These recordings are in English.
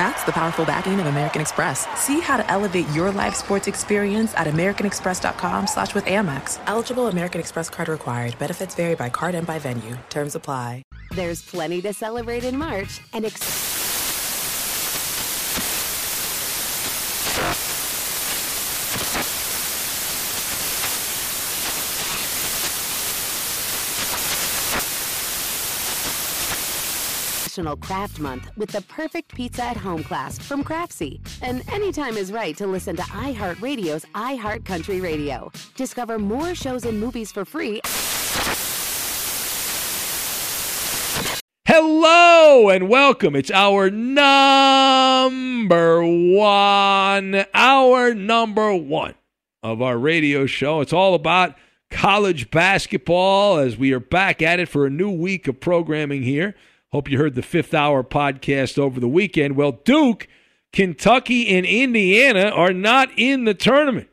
That's the powerful backing of American Express. See how to elevate your live sports experience at americanexpress.com slash with Amex. Eligible American Express card required. Benefits vary by card and by venue. Terms apply. There's plenty to celebrate in March and ex- National Craft Month with the perfect pizza at home class from Craftsy. And anytime is right to listen to iHeartRadio's iHeartCountry Radio. Discover more shows and movies for free. Hello and welcome. It's hour number one, hour number one of our radio show. It's all about college basketball as we are back at it for a new week of programming here. Hope you heard the fifth hour podcast over the weekend. Well, Duke, Kentucky, and Indiana are not in the tournament.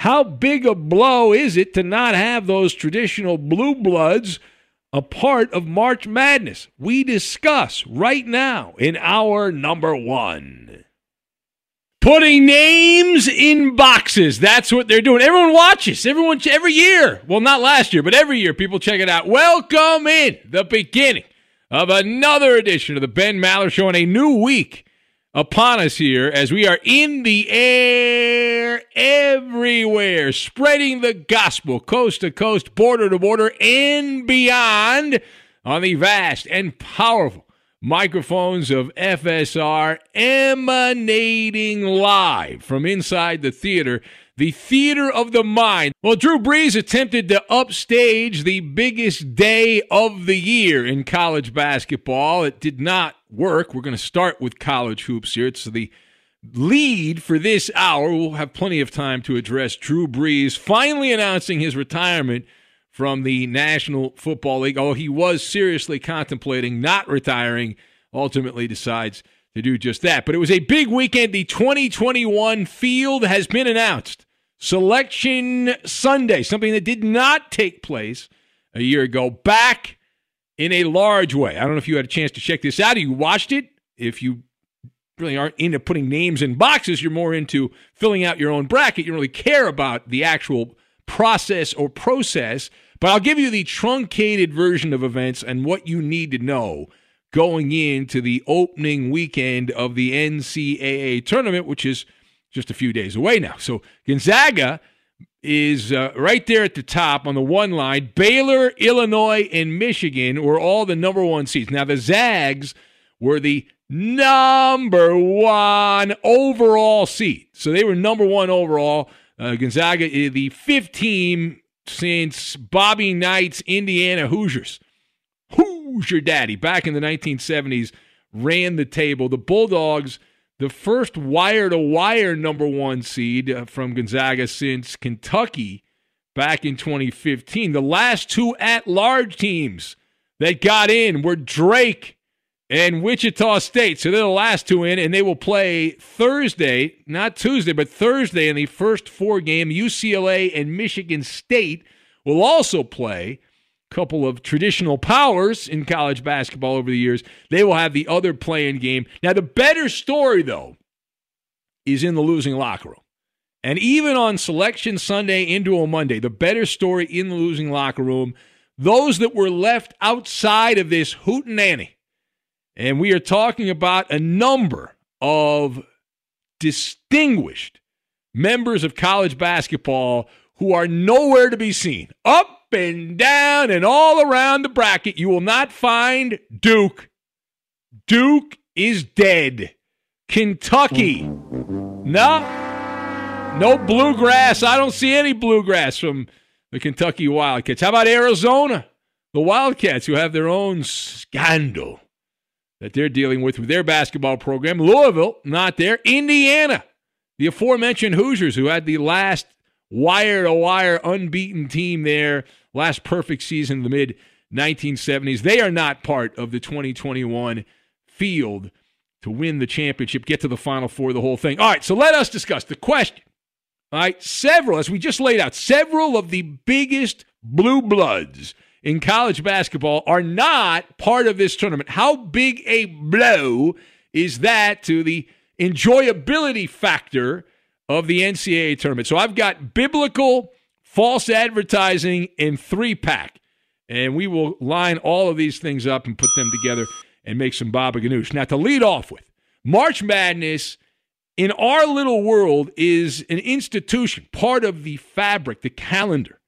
How big a blow is it to not have those traditional blue bloods a part of March Madness? We discuss right now in hour number one. Putting names in boxes. That's what they're doing. Everyone watches. Everyone every year. Well, not last year, but every year people check it out. Welcome in the beginning of another edition of the Ben Maller Show and a new week upon us here as we are in the air everywhere, spreading the gospel coast to coast, border to border, and beyond on the vast and powerful microphones of FSR emanating live from inside the theater the theater of the mind. Well, Drew Brees attempted to upstage the biggest day of the year in college basketball. It did not work. We're going to start with college hoops here. It's the lead for this hour. We'll have plenty of time to address Drew Brees finally announcing his retirement from the National Football League. Oh, he was seriously contemplating not retiring, ultimately decides to do just that. But it was a big weekend. The 2021 field has been announced. Selection Sunday, something that did not take place a year ago, back in a large way. I don't know if you had a chance to check this out. You watched it. If you really aren't into putting names in boxes, you're more into filling out your own bracket. You don't really care about the actual process or process. But I'll give you the truncated version of events and what you need to know going into the opening weekend of the NCAA tournament, which is just a few days away now. So Gonzaga is uh, right there at the top on the one line. Baylor, Illinois, and Michigan were all the number one seeds. Now, the Zags were the number one overall seed. So they were number one overall. Uh, Gonzaga, uh, the fifth team since Bobby Knight's Indiana Hoosiers. Hoosier Daddy back in the 1970s ran the table. The Bulldogs the first wire to wire number one seed uh, from Gonzaga since Kentucky back in 2015. The last two at large teams that got in were Drake and Wichita State. So they're the last two in, and they will play Thursday, not Tuesday, but Thursday in the first four game. UCLA and Michigan State will also play couple of traditional powers in college basketball over the years. They will have the other play-in game. Now, the better story, though, is in the losing locker room. And even on Selection Sunday into a Monday, the better story in the losing locker room, those that were left outside of this hootenanny. And we are talking about a number of distinguished members of college basketball who are nowhere to be seen. Up and down and all around the bracket. You will not find Duke. Duke is dead. Kentucky. No. No bluegrass. I don't see any bluegrass from the Kentucky Wildcats. How about Arizona? The Wildcats, who have their own scandal that they're dealing with with their basketball program. Louisville, not there. Indiana, the aforementioned Hoosiers, who had the last wire to wire unbeaten team there last perfect season in the mid 1970s. They are not part of the 2021 field to win the championship, get to the Final Four, the whole thing. All right, so let us discuss the question. All right, several, as we just laid out, several of the biggest blue bloods in college basketball are not part of this tournament. How big a blow is that to the enjoyability factor of the NCAA tournament? So I've got biblical false advertising, and three pack. And we will line all of these things up and put them together and make some baba ganoush. Now, to lead off with, March Madness in our little world is an institution, part of the fabric, the calendar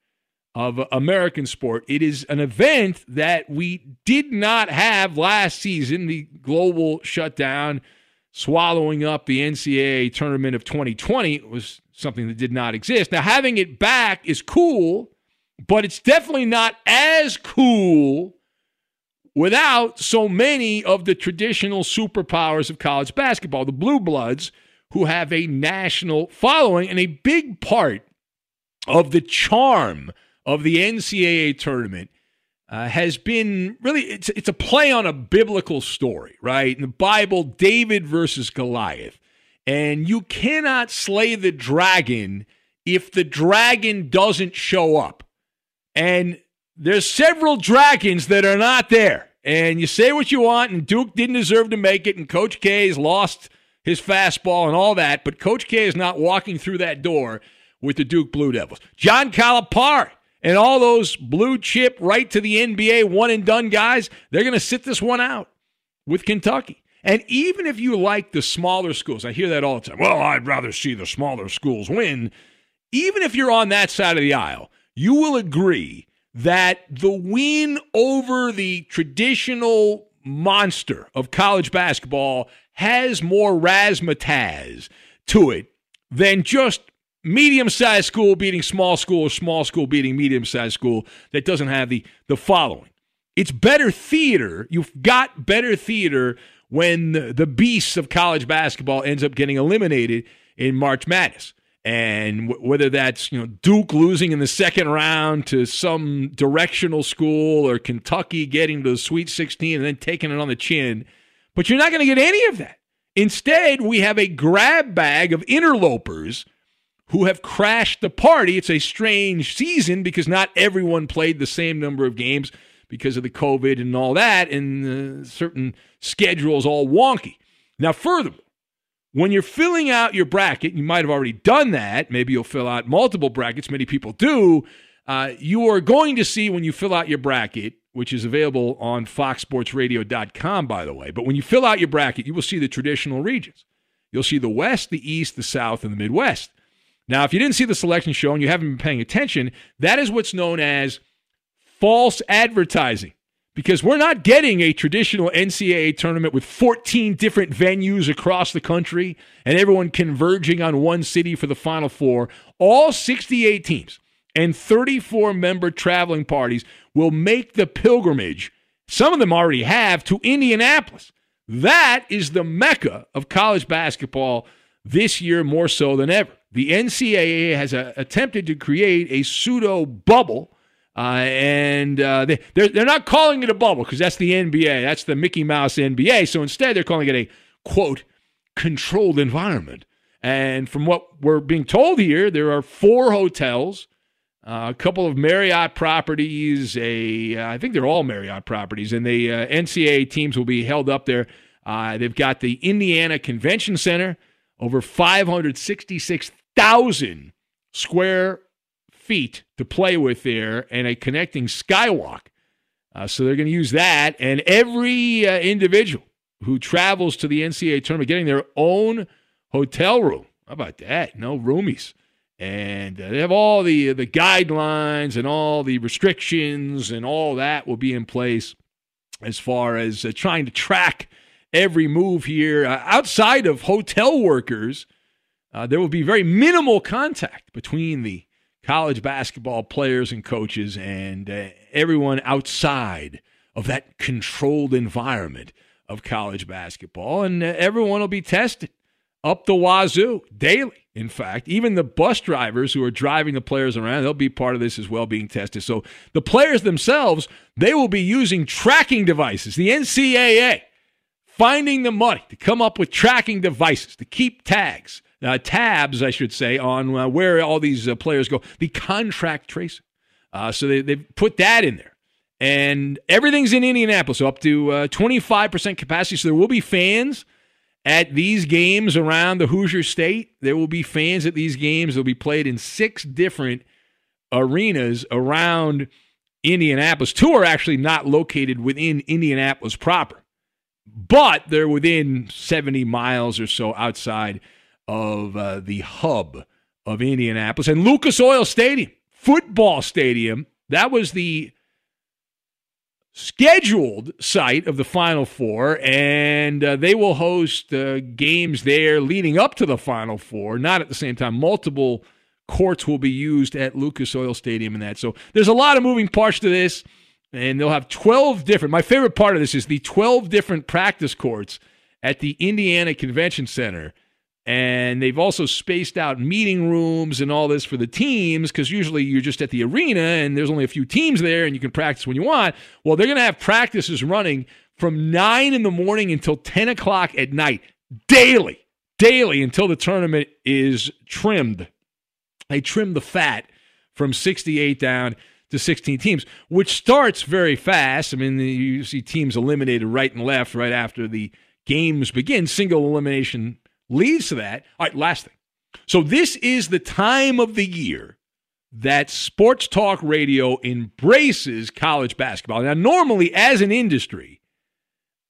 of American sport. It is an event that we did not have last season, the global shutdown swallowing up the NCAA tournament of 2020 was something that did not exist. Now, having it back is cool, but it's definitely not as cool without so many of the traditional superpowers of college basketball, the Blue Bloods, who have a national following and a big part of the charm of the NCAA tournament. Uh, has been really it's it's a play on a biblical story, right? In the Bible, David versus Goliath. And you cannot slay the dragon if the dragon doesn't show up. And there's several dragons that are not there. And you say what you want, and Duke didn't deserve to make it, and Coach K has lost his fastball and all that, but Coach K is not walking through that door with the Duke Blue Devils. John Calipari and all those blue chip right to the NBA one and done guys, they're going to sit this one out with Kentucky. And even if you like the smaller schools, I hear that all the time. Well, I'd rather see the smaller schools win. Even if you're on that side of the aisle, you will agree that the win over the traditional monster of college basketball has more razzmatazz to it than just medium sized school beating small school or small school beating medium sized school that doesn't have the, the following. It's better theater. You've got better theater when the beast of college basketball ends up getting eliminated in March Madness. And w- whether that's you know Duke losing in the second round to some directional school or Kentucky getting to the Sweet 16 and then taking it on the chin, but you're not going to get any of that. Instead, we have a grab bag of interlopers who have crashed the party. It's a strange season because not everyone played the same number of games because of the COVID and all that, and uh, certain schedules all wonky. Now, furthermore, when you're filling out your bracket, you might have already done that. Maybe you'll fill out multiple brackets. Many people do. Uh, you are going to see when you fill out your bracket, which is available on foxsportsradio.com, by the way. But when you fill out your bracket, you will see the traditional regions. You'll see the West, the East, the South, and the Midwest. Now, if you didn't see the selection show and you haven't been paying attention, that is what's known as false advertising because we're not getting a traditional NCAA tournament with 14 different venues across the country and everyone converging on one city for the Final Four. All 68 teams and 34 member traveling parties will make the pilgrimage. Some of them already have to Indianapolis. That is the mecca of college basketball this year more so than ever. The NCAA has uh, attempted to create a pseudo bubble uh, and uh, they, they're, they're not calling it a bubble because that's the NBA. That's the Mickey Mouse NBA. So instead, they're calling it a, quote, controlled environment. And from what we're being told here, there are four hotels, uh, a couple of Marriott properties. A I think they're all Marriott properties, and the uh, NCAA teams will be held up there. Uh, they've got the Indiana Convention Center, over 566,000 square feet to play with there and a connecting skywalk. Uh, so they're going to use that. And every uh, individual who travels to the NCAA tournament getting their own hotel room. How about that? No roomies. And uh, they have all the the guidelines and all the restrictions and all that will be in place as far as uh, trying to track every move here. Uh, outside of hotel workers, uh, there will be very minimal contact between the college basketball players and coaches and uh, everyone outside of that controlled environment of college basketball. And uh, everyone will be tested up the wazoo daily. In fact, even the bus drivers who are driving the players around, they'll be part of this as well, being tested. So the players themselves, they will be using tracking devices. The NCAA finding the money to come up with tracking devices to keep tags uh, tabs, I should say, on uh, where all these uh, players go. The contract tracing. Uh, so they, they've put that in there. And everything's in Indianapolis, so up to 25% uh, capacity. So there will be fans at these games around the Hoosier State. There will be fans at these games. They'll be played in six different arenas around Indianapolis. Two are actually not located within Indianapolis proper, but they're within 70 miles or so outside of uh, the hub of Indianapolis and Lucas Oil Stadium, football stadium. That was the scheduled site of the Final Four, and uh, they will host uh, games there leading up to the Final Four. Not at the same time. Multiple courts will be used at Lucas Oil Stadium and that. So there's a lot of moving parts to this, and they'll have 12 different. My favorite part of this is the 12 different practice courts at the Indiana Convention Center and they've also spaced out meeting rooms and all this for the teams because usually you're just at the arena and there's only a few teams there and you can practice when you want. Well, they're going to have practices running from 9 in the morning until 10 o'clock at night daily, daily until the tournament is trimmed. They trim the fat from 68 down to 16 teams, which starts very fast. I mean, you see teams eliminated right and left right after the games begin, single elimination leads to that. All right, last thing. So this is the time of the year that sports talk radio embraces college basketball. Now, normally, as an industry,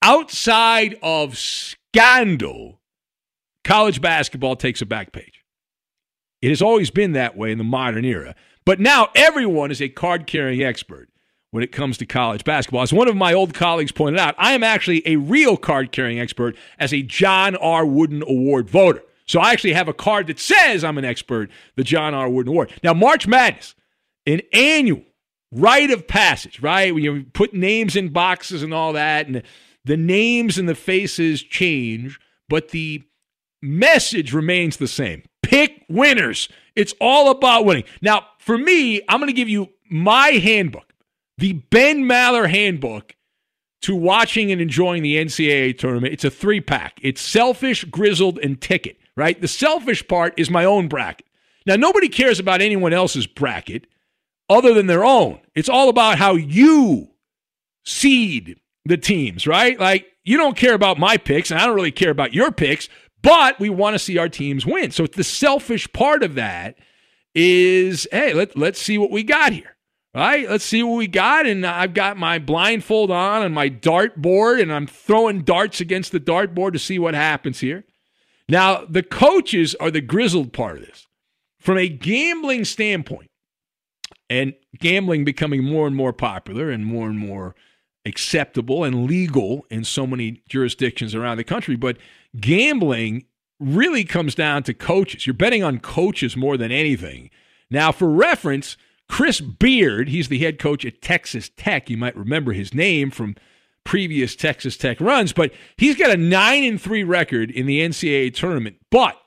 outside of scandal, college basketball takes a back page. It has always been that way in the modern era. But now everyone is a card carrying expert when it comes to college basketball. As one of my old colleagues pointed out, I am actually a real card carrying expert as a John R. Wooden Award voter. So I actually have a card that says I'm an expert, the John R. Wooden Award. Now, March Madness, an annual rite of passage, right? You put names in boxes and all that, and the names and the faces change, but the message remains the same. Pick winners. It's all about winning. Now, for me, I'm going to give you my handbook the Ben Maller Handbook to watching and enjoying the NCAA tournament. It's a three pack. It's selfish, grizzled, and ticket, right? The selfish part is my own bracket. Now, nobody cares about anyone else's bracket other than their own. It's all about how you seed the teams, right? Like, you don't care about my picks, and I don't really care about your picks, but we want to see our teams win. So, the selfish part of that is hey, let, let's see what we got here. All right, let's see what we got. And I've got my blindfold on and my dartboard, and I'm throwing darts against the dartboard to see what happens here. Now, the coaches are the grizzled part of this. from a gambling standpoint, and gambling becoming more and more popular and more and more acceptable and legal in so many jurisdictions around the country, but gambling really comes down to coaches. You're betting on coaches more than anything. Now, for reference, Chris Beard, he's the head coach at Texas Tech. You might remember his name from previous Texas Tech runs, but he's got a 9 and 3 record in the NCAA tournament. But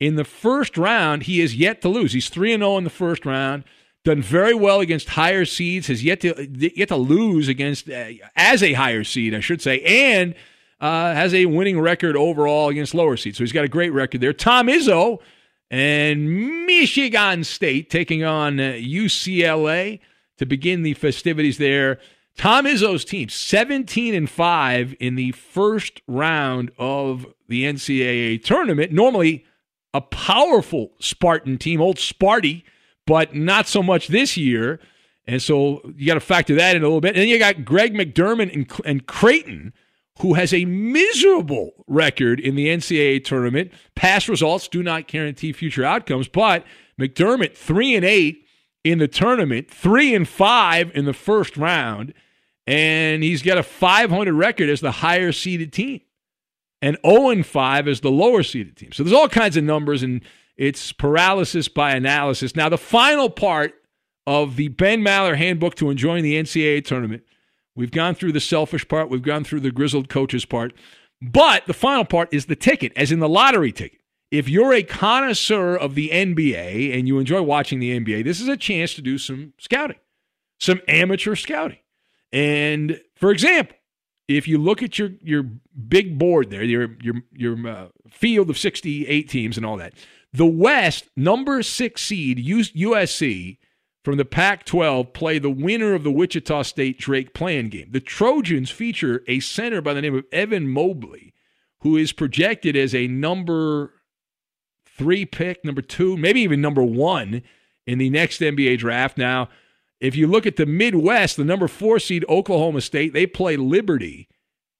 in the first round, he has yet to lose. He's 3 and 0 in the first round. Done very well against higher seeds. Has yet to yet to lose against uh, as a higher seed, I should say, and uh, has a winning record overall against lower seeds. So he's got a great record there. Tom Izzo and Michigan State taking on uh, UCLA to begin the festivities there. Tom Izzo's team, 17 and 5 in the first round of the NCAA tournament. Normally a powerful Spartan team, old Sparty, but not so much this year. And so you got to factor that in a little bit. And then you got Greg McDermott and, and Creighton who has a miserable record in the NCAA tournament. Past results do not guarantee future outcomes, but McDermott three and eight in the tournament, three and five in the first round, and he's got a 500 record as the higher seeded team, and 0 and five as the lower seeded team. So there's all kinds of numbers, and it's paralysis by analysis. Now the final part of the Ben Maller handbook to enjoying the NCAA tournament We've gone through the selfish part, we've gone through the grizzled coaches part. But the final part is the ticket, as in the lottery ticket. If you're a connoisseur of the NBA and you enjoy watching the NBA, this is a chance to do some scouting, some amateur scouting. And for example, if you look at your your big board there, your your your uh, field of 68 teams and all that, the West number 6 seed USC from the Pac 12 play the winner of the Wichita State Drake play-in game. The Trojans feature a center by the name of Evan Mobley, who is projected as a number three pick, number two, maybe even number one in the next NBA draft. Now, if you look at the Midwest, the number four seed Oklahoma State, they play Liberty.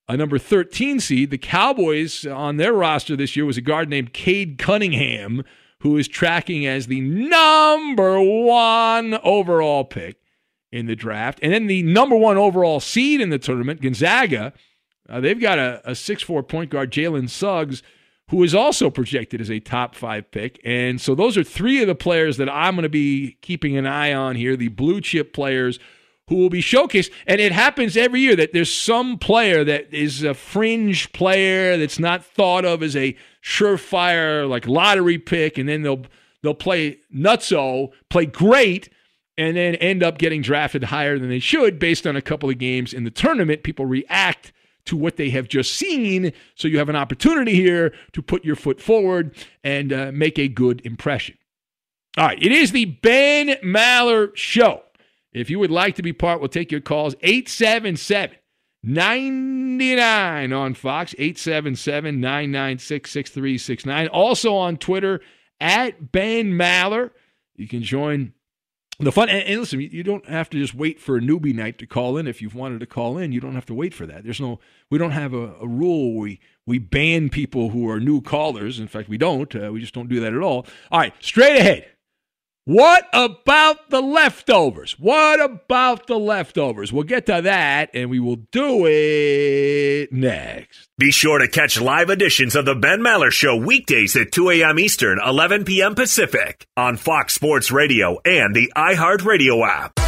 A number 13 seed, the Cowboys on their roster this year was a guard named Cade Cunningham, who is tracking as the number one overall pick in the draft. And then the number one overall seed in the tournament, Gonzaga, uh, they've got a, a 6'4 point guard, Jalen Suggs, who is also projected as a top five pick. And so those are three of the players that I'm going to be keeping an eye on here, the blue chip players who will be showcased. And it happens every year that there's some player that is a fringe player that's not thought of as a surefire like lottery pick, and then they'll they'll play nutso, play great, and then end up getting drafted higher than they should based on a couple of games in the tournament. People react to what they have just seen, so you have an opportunity here to put your foot forward and uh, make a good impression. All right, it is the Ben Maller Show. If you would like to be part, we'll take your calls 877 99 on Fox, 877 996 6369. Also on Twitter, at Ben Maller. You can join the fun. And, and, listen, you don't have to just wait for a newbie night to call in. If you've wanted to call in, you don't have to wait for that. There's no, we don't have a, a rule we we ban people who are new callers. In fact, we don't. Uh, we just don't do that at all. All right, straight ahead. What about the leftovers? What about the leftovers? We'll get to that and we will do it next. Be sure to catch live editions of The Ben Maller Show weekdays at 2 a.m. Eastern, 11 p.m. Pacific on Fox Sports Radio and the iHeartRadio app.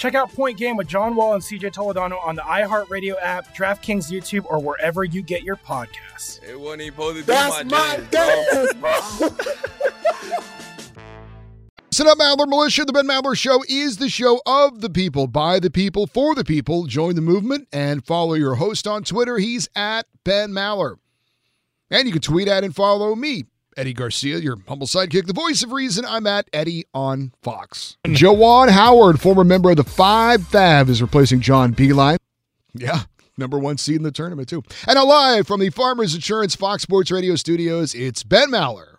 Check out Point Game with John Wall and CJ Toledano on the iHeartRadio app, DraftKings YouTube, or wherever you get your podcasts. It wasn't even supposed to That's be my, my dance, bro. Listen up, Maller Militia. The Ben Maller Show is the show of the people, by the people, for the people. Join the movement and follow your host on Twitter. He's at Ben Maller. And you can tweet at and follow me, Eddie Garcia, your humble sidekick, the voice of reason. I'm at Eddie on Fox. Juwan Howard, former member of the Five Fab, is replacing John Beilein. Yeah, number one seed in the tournament, too. And now live from the Farmers Insurance Fox Sports Radio studios, it's Ben Maller.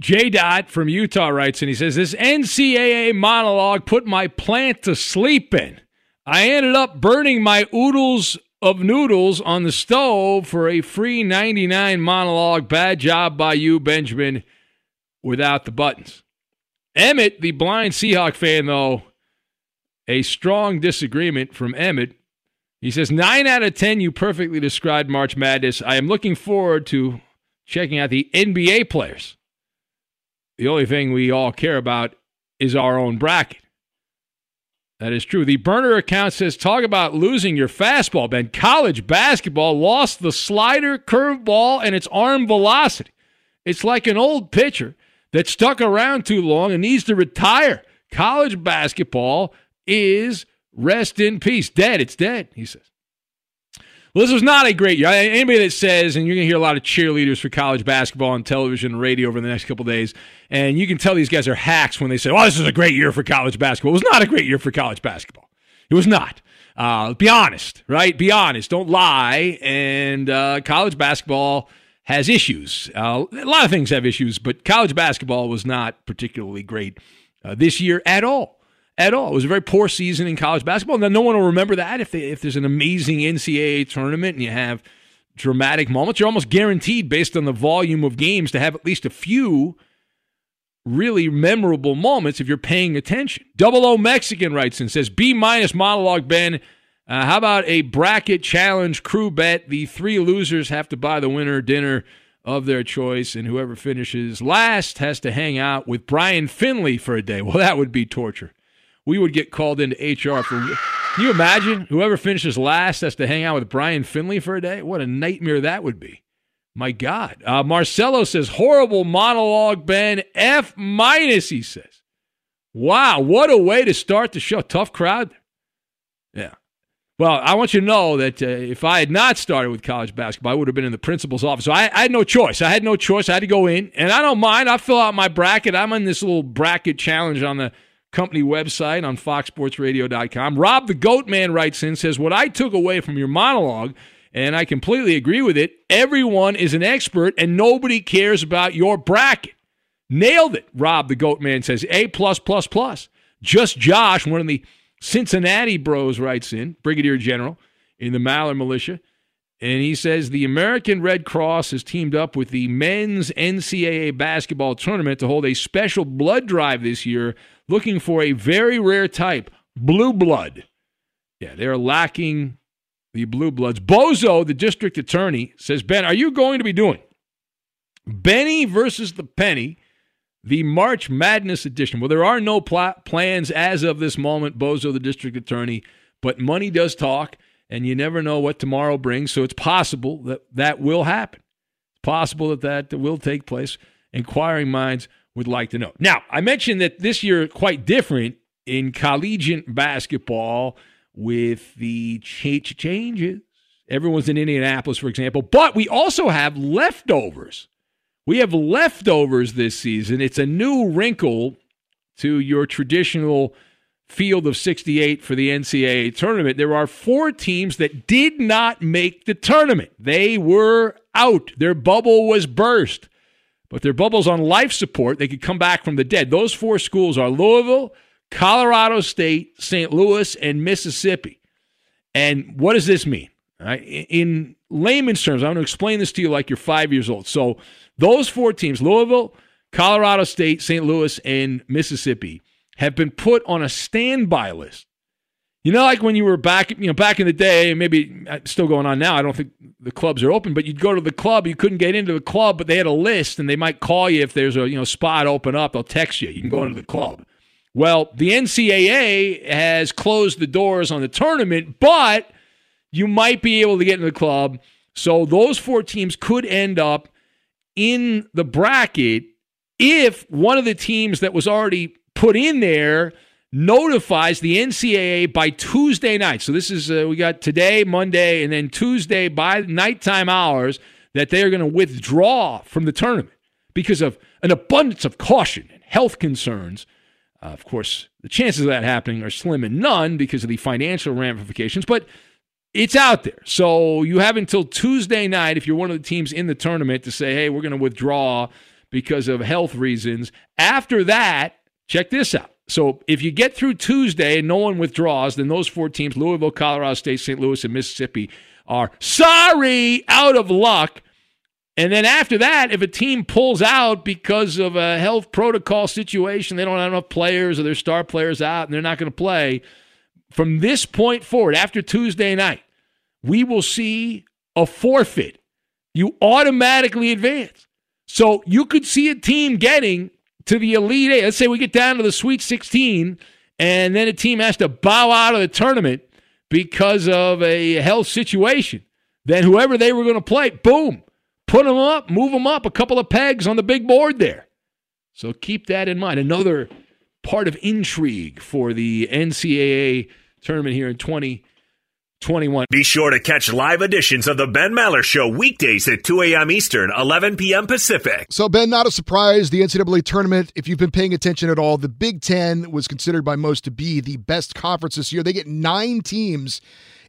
J. Dot from Utah writes, and he says, This NCAA monologue put my plant to sleep in. I ended up burning my oodles of noodles on the stove for a free 99 monologue. Bad job by you, Benjamin, without the buttons. Emmett, the blind Seahawk fan, though, a strong disagreement from Emmett. He says, Nine out of 10, you perfectly described March Madness. I am looking forward to checking out the NBA players. The only thing we all care about is our own bracket. That is true. The burner account says talk about losing your fastball, Ben. College basketball lost the slider, curveball, and its arm velocity. It's like an old pitcher that stuck around too long and needs to retire. College basketball is rest in peace. Dead. It's dead, he says. Well, this was not a great year. Anybody that says, and you're going to hear a lot of cheerleaders for college basketball on television and radio over the next couple days, and you can tell these guys are hacks when they say, "Oh, this is a great year for college basketball." It was not a great year for college basketball. It was not. Uh, be honest, right? Be honest. Don't lie. And uh, college basketball has issues. Uh, a lot of things have issues, but college basketball was not particularly great uh, this year at all at all. It was a very poor season in college basketball. Now, no one will remember that if, they, if there's an amazing NCAA tournament and you have dramatic moments. You're almost guaranteed, based on the volume of games, to have at least a few really memorable moments if you're paying attention. Double O Mexican writes and says, B minus monologue, Ben. Uh, how about a bracket challenge crew bet? The three losers have to buy the winner dinner of their choice, and whoever finishes last has to hang out with Brian Finley for a day. Well, that would be torture we would get called into HR for. Can you imagine? Whoever finishes last has to hang out with Brian Finley for a day. What a nightmare that would be. My God. Uh, Marcelo says, horrible monologue, Ben. F minus, he says. Wow, what a way to start the show. Tough crowd. Yeah. Well, I want you to know that uh, if I had not started with college basketball, I would have been in the principal's office. So I, I, had no choice. I had no choice. I had to go in, and I don't mind. I fill out my bracket. I'm in this little bracket challenge on the company website on foxsportsradio.com. Rob the Goat Man writes in, says, What I took away from your monologue, and I completely agree with it, everyone is an expert and nobody cares about your bracket. Nailed it, Rob the Goat Man says. A plus plus plus. Just Josh, one of the Cincinnati bros, writes in, Brigadier General in the Maller Militia. And he says the American Red Cross has teamed up with the men's NCAA basketball tournament to hold a special blood drive this year looking for a very rare type, blue blood. Yeah, they're lacking the blue bloods. Bozo, the district attorney, says, Ben, are you going to be doing Benny versus the Penny, the March Madness edition? Well, there are no pl- plans as of this moment, Bozo, the district attorney, but money does talk, and you never know what tomorrow brings. So it's possible that that will happen. It's possible that that will take place. Inquiring minds would like to know. Now, I mentioned that this year quite different in collegiate basketball with the ch- changes. Everyone's in Indianapolis, for example, but we also have leftovers. We have leftovers this season. It's a new wrinkle to your traditional field of 68 for the NCAA tournament. There are four teams that did not make the tournament. They were out. Their bubble was burst but their bubble's on life support. They could come back from the dead. Those four schools are Louisville, Colorado State, St. Louis, and Mississippi. And what does this mean? In layman's terms, I'm going to explain this to you like you're five years old. So those four teams, Louisville, Colorado State, St. Louis, and Mississippi, have been put on a standby list. You know, like when you were back, you know, back in the day, and maybe uh, still going on now. I don't think the clubs are open, but you'd go to the club, you couldn't get into the club, but they had a list, and they might call you if there's a you know spot open up. They'll text you. You can go into the club. Well, the NCAA has closed the doors on the tournament, but you might be able to get into the club. So those four teams could end up in the bracket if one of the teams that was already put in there notifies the NCAA by Tuesday night. So this is uh, we got today, Monday, and then Tuesday by nighttime hours that they are going to withdraw from the tournament because of an abundance of caution and health concerns. Uh, of course, the chances of that happening are slim and none because of the financial ramifications, but it's out there. So you have until Tuesday night if you're one of the teams in the tournament to say, "Hey, we're going to withdraw because of health reasons." After that, check this out so if you get through Tuesday and no one withdraws, then those four teams, Louisville, Colorado State, St. Louis, and Mississippi, are sorry, out of luck. And then after that, if a team pulls out because of a health protocol situation, they don't have enough players or their star players out and they're not going to play, from this point forward, after Tuesday night, we will see a forfeit You automatically advance. So you could see a team getting to the Elite Eight. Let's say we get down to the Sweet 16, and then a team has to bow out of the tournament because of a health situation. Then whoever they were going to play, boom, put them up, move them up a couple of pegs on the big board there. So keep that in mind. Another part of intrigue for the NCAA tournament here in 2021. Be sure to catch live editions of the Ben Maller Show weekdays at 2 a.m. Eastern, 11 p.m. Pacific. So, Ben, not a surprise, the NCAA tournament, if you've been paying attention at all, the Big Ten was considered by most to be the best conference this year. They get nine teams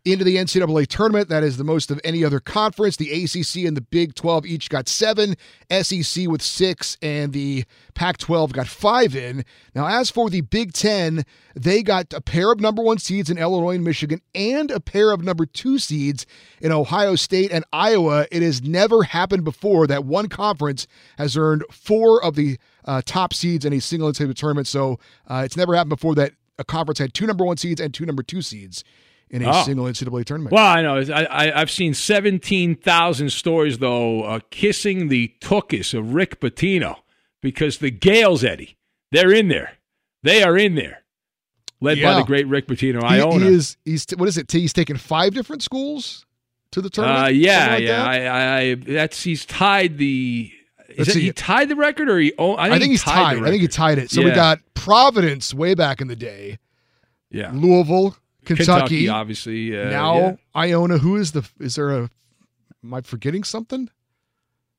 into the NCAA tournament. That is the most of any other conference. The ACC and the Big 12 each got seven, SEC with six, and the Pac 12 got five in. Now, as for the Big 10, they got a pair of number one seeds in Illinois and Michigan and a pair of number two seeds in Ohio State and Iowa. It has never happened before that one conference has earned four of the uh, top seeds in a single NCAA tournament. So uh, it's never happened before that a conference had two number one seeds and two number two seeds in a Oh. single NCAA tournament. Well, I know. I, I, I've seen 17,000 stories, though, uh, kissing the tuchus of Rick Pitino because the Gaels, Eddie, they're in there. They are in there. Led by the great Rick Pitino. he, Iona. he is. He's what is it? He's taken five different schools to the tournament. Uh, yeah, like yeah. I, I, that's he's tied the. Is it, he tied the record, or he? Oh, I I think, think, he he's tied. the I think he tied it. So we got Providence way back in the day. Yeah. Louisville, Kentucky. obviously. Uh, now yeah. Iona. Who is the? Is there a? Am I forgetting something?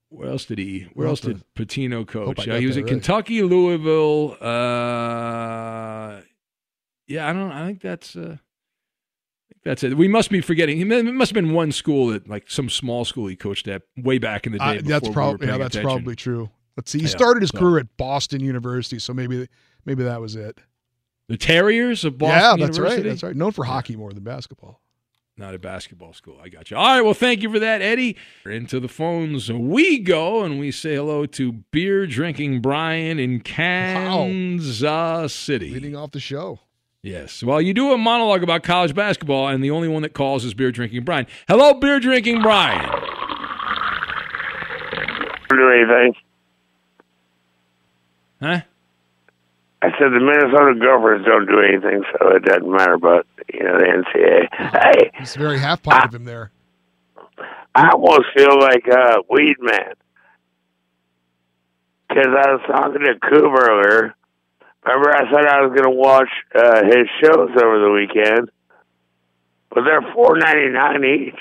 Where else did he? We'll Where else did Pitino coach? Got he was at right. Kentucky, Louisville. Uh, yeah, I don't. I think that's. Uh, I think that's it. We must be forgetting. It must have been one school that, like some small school, he coached at way back in the day. Uh, that's before we probably yeah. That's attention. probably true. Let's see. He Yeah, started his so- career at Boston University, so maybe maybe that was it. The Terriers of Boston yeah, that's University. right. That's right. Known for hockey more than basketball. Not a basketball school. I got you. All right. Well, thank you for that, Eddie. Into the phones we go, and we say hello to beer drinking Brian in Kansas City. Leading off the show. Yes. Well, you do a monologue about college basketball, and the only one that calls is beer drinking Brian. Hello, beer drinking Brian. do anything. Huh? I said the Minnesota Gophers don't do anything, so it doesn't matter about you know the NCAA. Hey, He's very half pint of him there. I almost feel like uh, Weed Man because I was talking to Coop earlier. Remember, I said I was going to watch uh, his shows over the weekend, but they're four ninety nine each.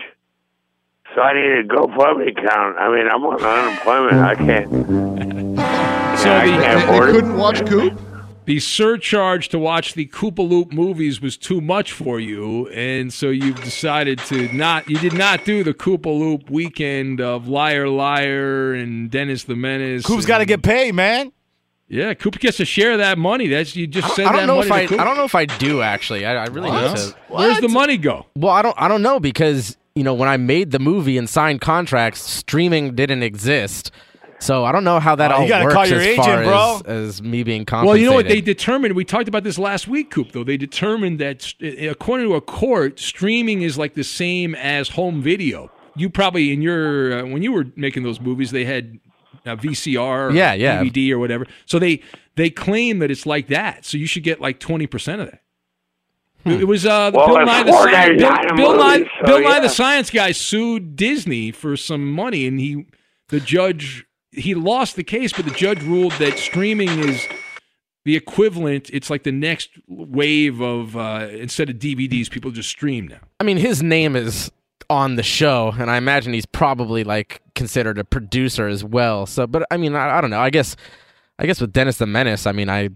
So I need a GoFundMe account. I mean, I'm on unemployment. I can't. So I can't it. watch Coop. The surcharge to watch the Koopa Loop movies was too much for you, and so you've decided to not. You did not do the Koopa Loop weekend of Liar Liar and Dennis the Menace. Coop's got to get paid, man. Yeah, Coop gets a share of that money. That's you just I don't, I that don't know money if I. to Coop. I don't know if I do actually. I, I really What? need to. Where's the money go? Well, I don't. I don't know because you know when I made the movie and signed contracts, streaming didn't exist. So I don't know how that you all gotta works call your as agent, far bro. As, as me being compensated. Well, you know what they determined? We talked about this last week, Coop. Though they determined that, uh, according to a court, streaming is like the same as home video. You probably in your uh, when you were making those movies, they had uh, VCR, or Yeah, yeah. DVD or whatever. So they they claim that it's like that. So you should get like twenty percent of that. It was uh, Well, Bill it's Nye the Science. Bill, $4.99 Bill Nye, so Bill Nye yeah. the Science guy sued Disney for some money, and he the judge he lost the case, but the judge ruled that streaming is the equivalent. It's like the next wave of uh, instead of DVDs, people just stream now. I mean, his name is on the show, and I imagine he's probably like considered a producer as well. So, but I mean, I, I don't know. I guess, I guess with Dennis the Menace, I mean, I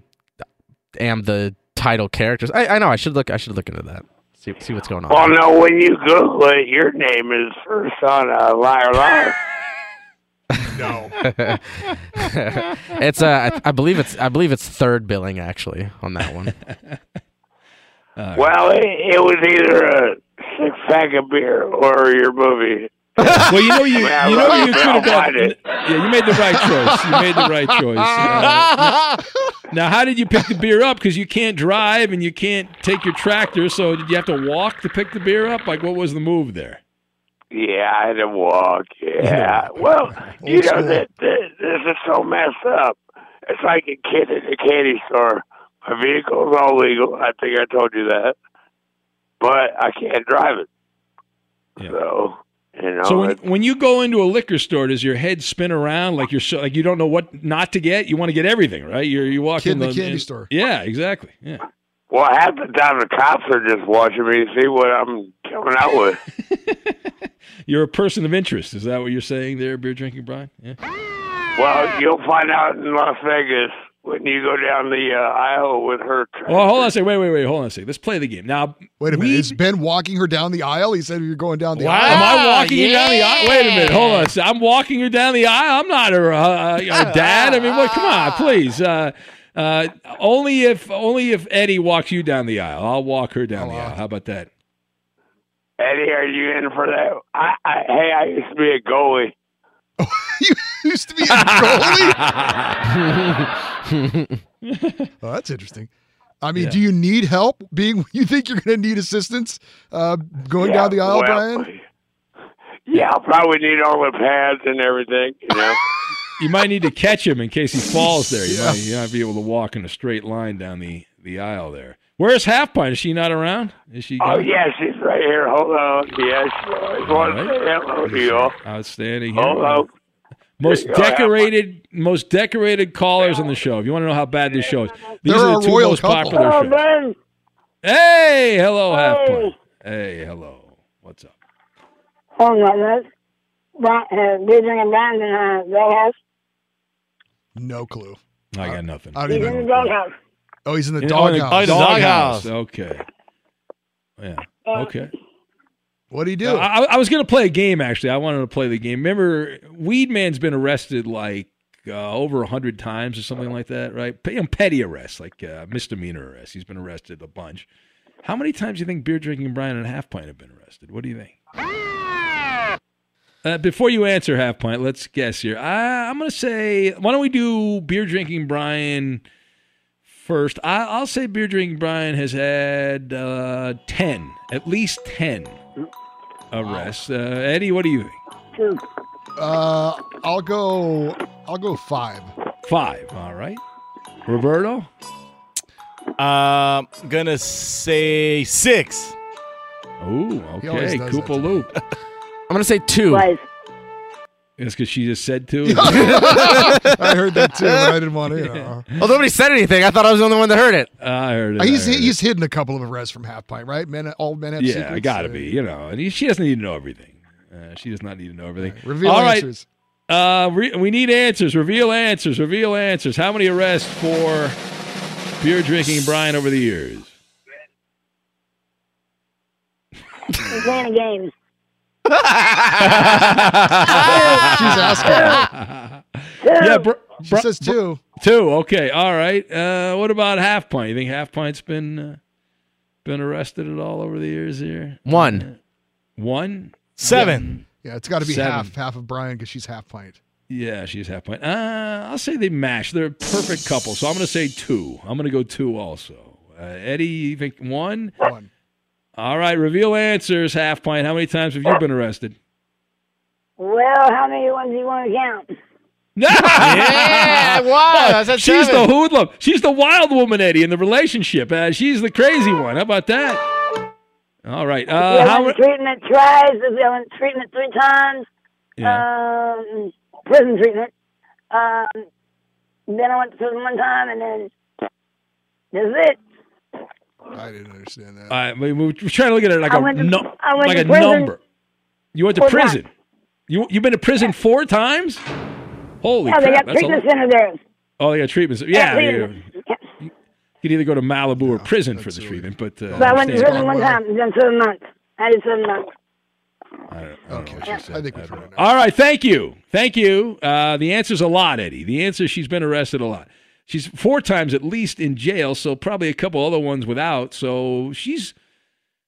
am the title characters. I, I know. I should look. I should look into that. See, see what's going on. Well, no, when you Google it, your name is first on a Liar Liar. No. it's uh, I, I believe it's I believe it's third billing actually on that one. Well, it, it was either a six pack of beer or your movie. Well, you know you you know you it. could have I'll done. it. Yeah, you made the right choice. You made the right choice. Uh, now, how did you pick the beer up? Because you can't drive and you can't take your tractor. So did you have to walk to pick the beer up? Like, what was the move there? Yeah, I had to walk. Yeah. Well, you Old know that, that this is so messed up. It's like a kid at a candy store. My vehicle's all legal. I think I told you that, but I can't drive it. So you know, So when, when you go into a liquor store, does your head spin around like you're so, like you don't know what not to get? You want to get everything, right? You're you walk Kid in the the candy store. Yeah, exactly. Yeah. Well, half the time the cops are just watching me to see what I'm coming out with. You're a person of interest. Is that what you're saying there, beer drinking Brian? Yeah. Well, you'll find out in Las Vegas when you go down the uh, aisle with her. Well, hold on a second. Wait, wait, wait. Hold on a second. Let's play the game now. Wait a minute. we- Is Ben walking her down the aisle? He said you're going down the Wow. aisle. Am I walking you down the aisle? Wait a minute. Hold on. a sec. I'm walking her down the aisle. I'm not her, uh, her dad. I mean, what? Come on, please. Uh, uh, only if only if Eddie walks you down the aisle. I'll walk her down the aisle. How about that? Eddie, are you in for that? I, I, hey, I used to be a goalie. you used to be a goalie. oh, that's interesting. I mean, Yeah. do you need help being? You think you're going to need assistance uh, going Yeah, down the aisle, well, Brian? Yeah, I'll probably need all the pads and everything. You know. You might need to catch him in case he falls there. You Yeah. might you might be able to walk in a straight line down the, the aisle there. Where's Half Pint? Is she not around? Is she? oh yeah, she's right here. Hold on. Yes, I just want to All say hello to you all. Outstanding. Here. Hello. Most There you go, Half decorated, most decorated callers on the show. If you want to know how bad this show is, these They're are the two royal most couple. popular Oh, shows. Ben. Hey, hello, Half Hey. Pint. Hey, hello. What's up? Hold my that's Brian, uh, Big and Brandon, uh, doghouse. No clue. I got nothing. I don't He's even in the know. doghouse. Oh, he's in the Yeah, oh, doghouse. Oh, the doghouse. Okay. Yeah. Okay. What do you do? I, I was going to play a game. Actually, I wanted to play the game. Remember, Weedman's been arrested like uh, over a hundred times or something like that, right? Pe- you know, petty arrests, like uh, misdemeanor arrests. He's been arrested a bunch. How many times do you think beer drinking Brian and Half Pint have been arrested? What do you think? Uh, before you answer Half Pint, let's guess here. I, I'm going to say, why don't we do beer drinking Brian first? I, I'll say beer drinking Brian has had uh, ten, at least ten arrests. Uh, Eddie, what do you think? Two. Uh, I'll go. I'll go five. Five. All right. Roberto. Um, gonna say six. Ooh, okay. does Koopa Loop. I'm gonna say two. That's because she just said two. I heard that too, but I didn't want to. You know. Well, nobody said anything. I thought I was the only one that heard it. I heard it. Uh, he's I heard he's hidden a couple of arrests from Half Pint, right? Men, all men have it. secrets. Yeah, I gotta Uh, be. You know, and he, she doesn't need to know everything. Uh, she does not need to know everything. Reveal All right. answers. Uh, re- we need answers. Reveal answers. Reveal answers. How many arrests for beer drinking Brian over the years? We're playing a game. She's asking. yeah, br- She br- says two. Two. Okay. All right. Uh, what about half pint? You think half pint's been uh, been arrested at all over the years here? One. One. Seven. Yeah, it's got to be Seven. half half of Brian because she's half pint. Yeah, she's half pint. Uh, I'll say they match. They're a perfect couple. So I'm going to say two. I'm going to go two also. Uh, Eddie, you think one? One. All right. Reveal answers. Half pint. How many times have you been arrested? Well, how many ones do you want to count? yeah, wow. I said She's seven. the hoodlum. She's the wild woman, Eddie, in the relationship. Uh, she's the crazy one. How about that? All right. Uh, you how haven't treatment twice, if you haven't treatment three times, um, prison treatment. Um, then I went to prison one time, and then that's it. I didn't understand that. I we we we're trying to look at it like I a went to- nu- I went like a prison number. You went to four prison. times. You you've been to prison four times? Holy yeah, they crap! got that's treatment center there. oh, they got treatment. Yeah, Yeah, you, treatment. you could either go to Malibu or prison for the treatment, but uh, But I went to prison one time, then seven months. I did seven months. I don't Okay, I think we figured it. All right, thank you, thank you. Uh, the answer's a lot, Eddie. The answer is she's been arrested a lot. She's four times at least in jail, so probably a couple other ones without. So she's,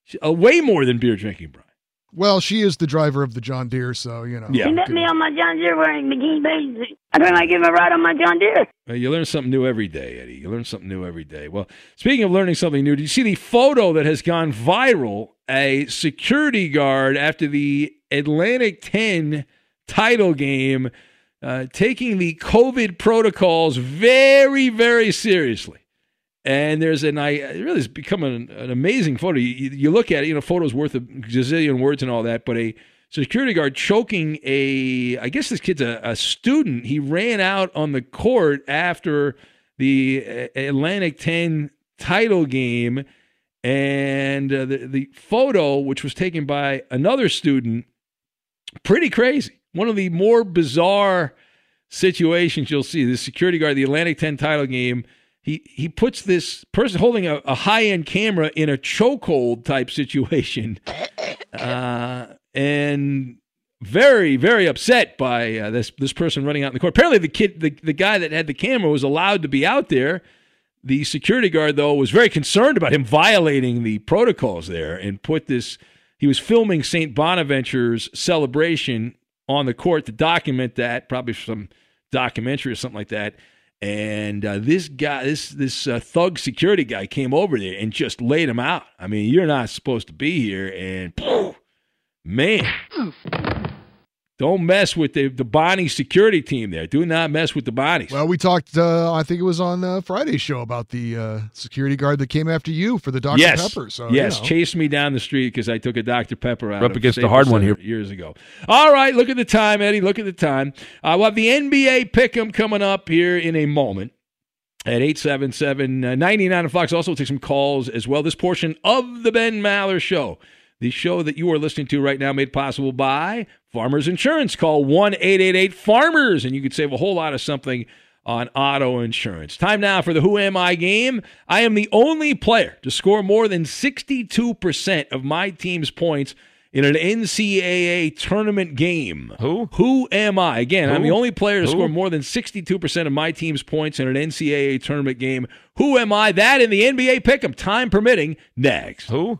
she- uh, way more than beer drinking, Brian. Well, she is the driver of the John Deere, so you know. Yeah. He met me on my John Deere wearing bikini bathing. I don't like give him a ride on my John Deere. Uh, you learn something new every day, Eddie. You learn something new every day. Well, speaking of learning something new, did you see the photo that has gone viral a security guard after the Atlantic 10 title game, uh, taking the COVID protocols very, very seriously. And there's an I really has become an, an amazing photo. You, you look at it, you know, photos worth a gazillion words and all that, but a security guard choking a I guess this kid's a, a student. He ran out on the court after the uh, Atlantic 10 title game and uh, the the photo which was taken by another student pretty crazy. One of the more bizarre situations you'll see. The security guard, the Atlantic 10 title game, he he puts this person holding a, a high end camera in a chokehold type situation, uh, and very very upset by uh, this this person running out in the court. Apparently, the kid, the the guy that had the camera, was allowed to be out there. The security guard, though, was very concerned about him violating the protocols there and put this. He was filming St. Bonaventure's celebration on the court to document that, probably some documentary or something like that. And uh, this guy, this this uh, thug security guy, came over there and just laid him out. I mean, you're not supposed to be here, and poof, man, don't mess with the the Bonnie security team there. Do not mess with the Bonnies. Well, we talked. Uh, I think it was on uh, Friday's show about the uh, security guard that came after you for the Dr yes. Pepper. So yes, you know. chased me down the street because I took a Dr Pepper out We're up of against the hard one here. years ago. All right, look at the time, Eddie. Look at the time. Uh, we'll have the NBA pick'em coming up here in a moment at 877 uh, 99 and Fox. Also, we'll take some calls as well. This portion of the Ben Maller Show, the show that you are listening to right now, made possible by Farmers Insurance. Call 1 888 Farmers, and you could save a whole lot of something on auto insurance. Time now for the Who Am I game. I am the only player to score more than 62% of my team's points in an NCAA tournament game. Who? Who am I? Again, I'm the only player to Who? score more than 62% of my team's points in an NCAA tournament game. Who am I? That in the NBA pick'em, time permitting, next. Who?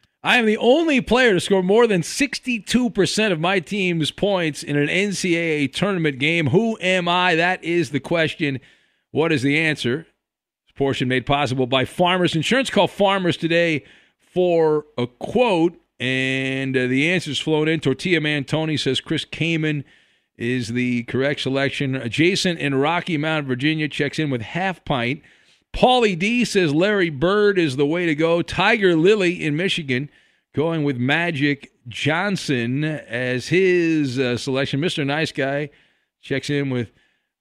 I am the only player to score more than 62% of my team's points in an NCAA tournament game. Who am I? That is the question. What is the answer? This portion made possible by Farmers Insurance. Call Farmers today for a quote, and uh, the answer's flown in. Tortilla Man Tony says Chris Kaman is the correct selection. Jason in Rocky Mount, Virginia checks in with half pint. Paulie D says Larry Bird is the way to go. Tiger Lily in Michigan going with Magic Johnson as his uh, selection. Mr. Nice Guy checks in with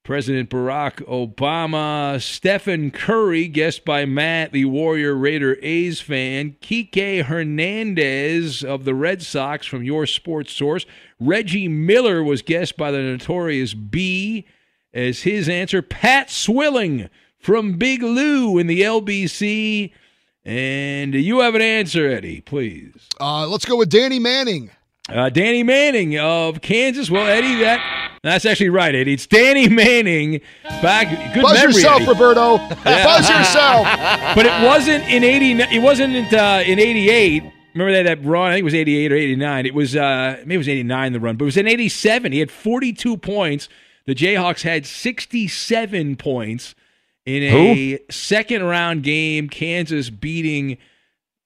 President Barack Obama. Stephen Curry, guessed by Matt, the Warrior Raider A's fan. Kike Hernandez of the Red Sox from your sports source. Reggie Miller was guessed by the notorious B as his answer. Pat Swilling from Big Lou in the LBC. And you have an answer, Eddie, please. Uh, let's go with Danny Manning. Uh, Danny Manning of Kansas. Well, Eddie, that that's actually right, Eddie. It's Danny Manning. Back, good Buzz memory, yourself, Eddie. Roberto. Buzz yourself. But it wasn't in eighty. It wasn't uh, in eighty eight. Remember that that run? I think it was eighty eight or eighty nine. It was uh, maybe it was eighty nine the run, but it was in eighty seven. He had forty two points. The Jayhawks had sixty seven points in a second round game. Kansas beating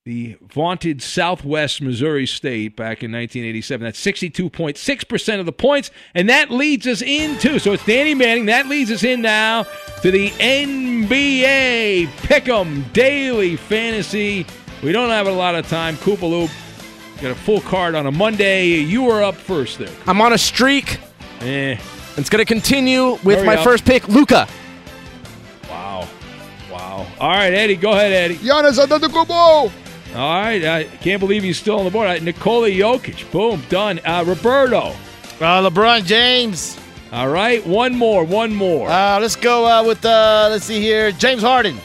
the vaunted Southwest Missouri State back in 1987. That's 62.6% of the points. And that leads us into, so it's Danny Manning. That leads us in now to the NBA Pick'em Daily Fantasy. We don't have a lot of time. Koopa Loop got a full card on a Monday. You are up first there. I'm on a streak. Eh. It's going to continue with Hurry my up. first pick, Luka. Wow. Wow. All right, Eddie, go ahead, Eddie. Giannis Antetokounmpo. All right, I can't believe he's still on the board. All right, Nikola Jokic, boom, done. Uh, Roberto. Uh, LeBron James. All right, one more, one more. Uh, let's go uh, with, uh, let's see here, James Harden.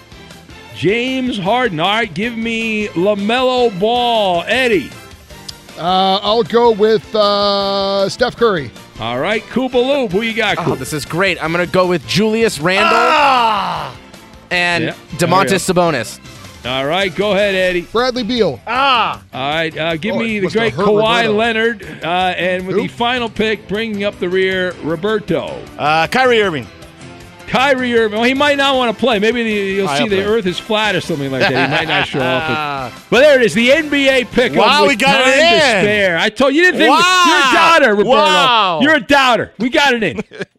James Harden. All right, give me LaMelo Ball. Eddie. Uh, I'll go with uh, Steph Curry. All right, Koopa Loop. Who you got, Oh, this is great. I'm going to go with Julius Randle and Yeah, Domantas Sabonis. All right, go ahead, Eddie. Bradley Beal. Ah. All right, uh, give Oh, me the great hurt Kawhi Roberto. Leonard. Uh, and with Who? the final pick, bringing up the rear, Roberto. Uh, Kyrie Irving. Kyrie Irving. Well, he might not want to play. Maybe the, you'll I'll see the play. Earth is flat or something like that. He might not show up. But, but there it is, the NBA pick. Wow, we got it in. spare. I told you, you didn't think Wow. you're a doubter, Roberto. Wow. You're a doubter. We got it in.